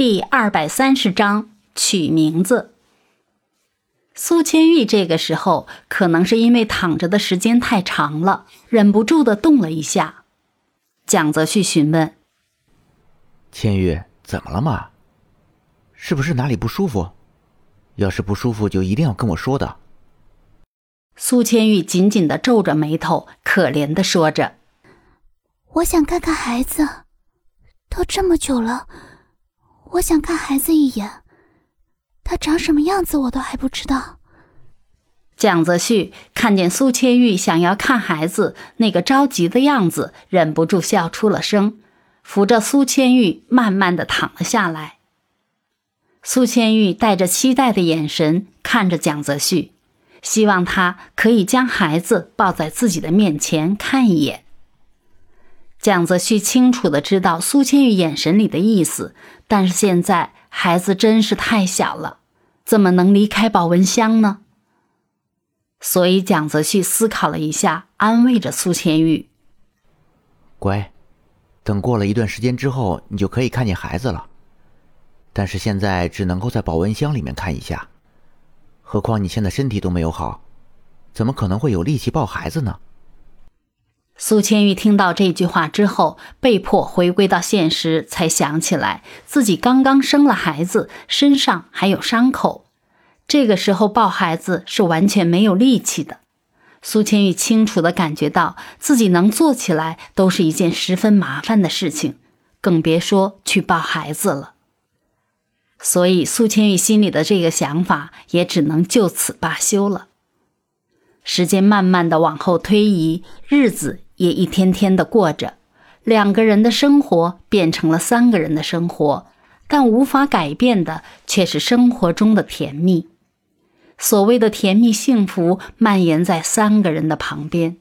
第二百三十章取名字。苏千玉这个时候可能是因为躺着的时间太长了，忍不住的动了一下。蒋泽旭询问：“千玉，怎么了嘛？是不是哪里不舒服？要是不舒服，就一定要跟我说的。”苏千玉紧紧的皱着眉头，可怜的说着：“我想看看孩子，都这么久了。”我想看孩子一眼，他长什么样子我都还不知道。蒋泽旭看见苏千玉想要看孩子那个着急的样子，忍不住笑出了声，扶着苏千玉慢慢的躺了下来。苏千玉带着期待的眼神看着蒋泽旭，希望他可以将孩子抱在自己的面前看一眼。蒋泽旭清楚的知道苏千玉眼神里的意思，但是现在孩子真是太小了，怎么能离开保温箱呢？所以蒋泽旭思考了一下，安慰着苏千玉：“乖，等过了一段时间之后，你就可以看见孩子了。但是现在只能够在保温箱里面看一下，何况你现在身体都没有好，怎么可能会有力气抱孩子呢？”苏千玉听到这句话之后，被迫回归到现实，才想起来自己刚刚生了孩子，身上还有伤口。这个时候抱孩子是完全没有力气的。苏千玉清楚地感觉到自己能做起来都是一件十分麻烦的事情，更别说去抱孩子了。所以苏千玉心里的这个想法也只能就此罢休了。时间慢慢的往后推移，日子。也一天天的过着，两个人的生活变成了三个人的生活，但无法改变的却是生活中的甜蜜。所谓的甜蜜幸福蔓延在三个人的旁边。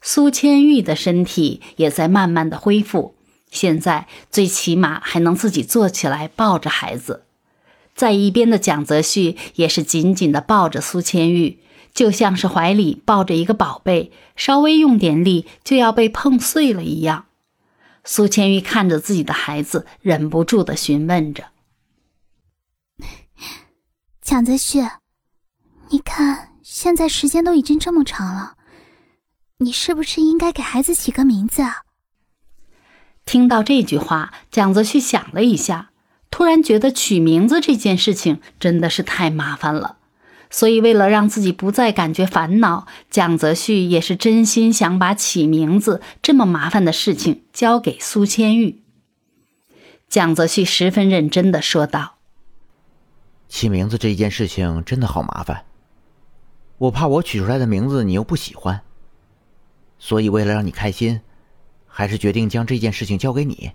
苏千玉的身体也在慢慢的恢复，现在最起码还能自己坐起来抱着孩子，在一边的蒋泽旭也是紧紧的抱着苏千玉。就像是怀里抱着一个宝贝，稍微用点力就要被碰碎了一样。苏千玉看着自己的孩子，忍不住的询问着：“ 蒋泽旭，你看现在时间都已经这么长了，你是不是应该给孩子起个名字啊？”听到这句话，蒋泽旭想了一下，突然觉得取名字这件事情真的是太麻烦了。所以，为了让自己不再感觉烦恼，蒋泽旭也是真心想把起名字这么麻烦的事情交给苏千玉。蒋泽旭十分认真的说道：“起名字这件事情真的好麻烦，我怕我取出来的名字你又不喜欢，所以为了让你开心，还是决定将这件事情交给你。”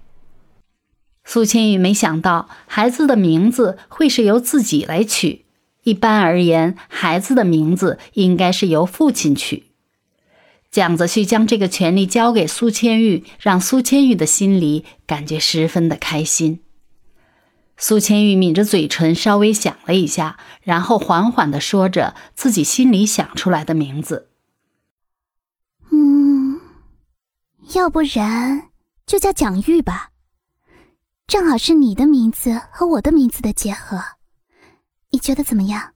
苏千玉没想到孩子的名字会是由自己来取。一般而言，孩子的名字应该是由父亲取。蒋泽旭将这个权利交给苏千玉，让苏千玉的心里感觉十分的开心。苏千玉抿着嘴唇，稍微想了一下，然后缓缓的说着自己心里想出来的名字：“嗯，要不然就叫蒋玉吧，正好是你的名字和我的名字的结合。”你觉得怎么样？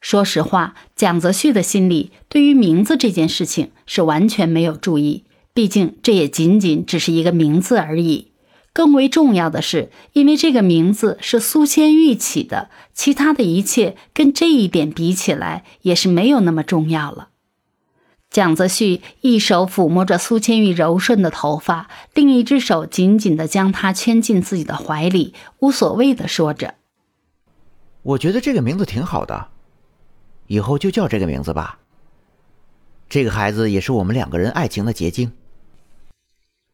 说实话，蒋泽旭的心里对于名字这件事情是完全没有注意，毕竟这也仅仅只是一个名字而已。更为重要的是，因为这个名字是苏千玉起的，其他的一切跟这一点比起来也是没有那么重要了。蒋泽旭一手抚摸着苏千玉柔顺的头发，另一只手紧紧的将她圈进自己的怀里，无所谓的说着。我觉得这个名字挺好的，以后就叫这个名字吧。这个孩子也是我们两个人爱情的结晶。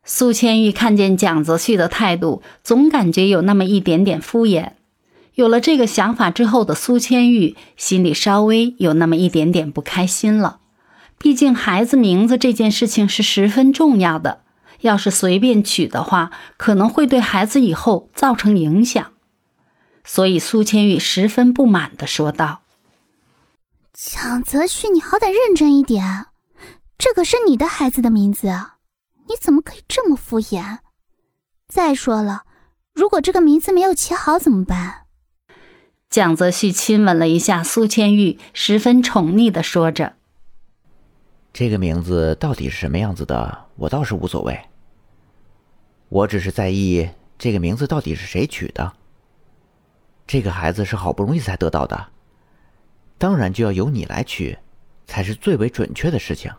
苏千玉看见蒋泽旭的态度，总感觉有那么一点点敷衍。有了这个想法之后的苏千玉，心里稍微有那么一点点不开心了。毕竟孩子名字这件事情是十分重要的，要是随便取的话，可能会对孩子以后造成影响。所以，苏千玉十分不满的说道：“蒋泽旭，你好歹认真一点，这可是你的孩子的名字，你怎么可以这么敷衍？再说了，如果这个名字没有起好怎么办？蒋泽旭亲吻了一下苏千玉，十分宠溺的说着：“这个名字到底是什么样子的，我倒是无所谓。我只是在意这个名字到底是谁取的。这个孩子是好不容易才得到的，当然就要由你来取，才是最为准确的事情。”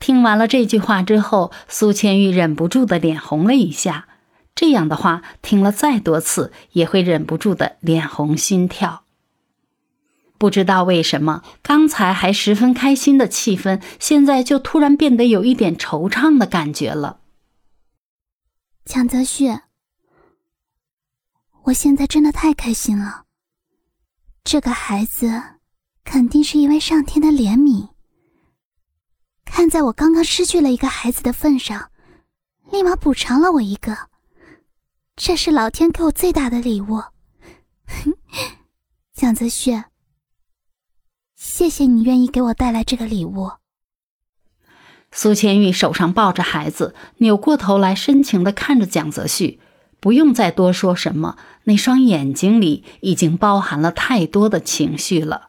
听完了这句话之后，苏千玉忍不住的脸红了一下。这样的话，听了再多次，也会忍不住的脸红心跳。不知道为什么，刚才还十分开心的气氛，现在就突然变得有一点惆怅的感觉了。蒋泽旭，我现在真的太开心了。这个孩子，肯定是因为上天的怜悯。看在我刚刚失去了一个孩子的份上，立马补偿了我一个，这是老天给我最大的礼物。蒋泽旭，谢谢你愿意给我带来这个礼物。苏千玉手上抱着孩子，扭过头来深情的看着蒋泽旭，不用再多说什么，那双眼睛里已经包含了太多的情绪了。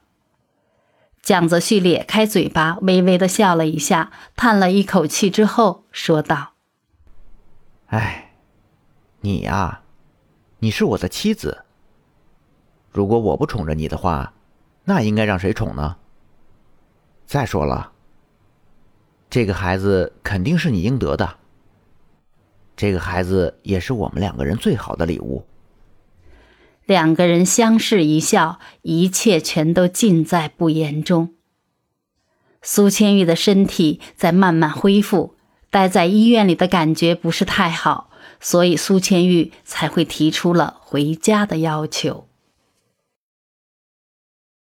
蒋泽旭咧开嘴巴，微微的笑了一下，叹了一口气之后说道：“哎，你呀，你是我的妻子。如果我不宠着你的话，那应该让谁宠呢？再说了，这个孩子肯定是你应得的。这个孩子也是我们两个人最好的礼物。”两个人相视一笑，一切全都尽在不言中。苏千玉的身体在慢慢恢复，待在医院里的感觉不是太好，所以苏千玉才会提出了回家的要求。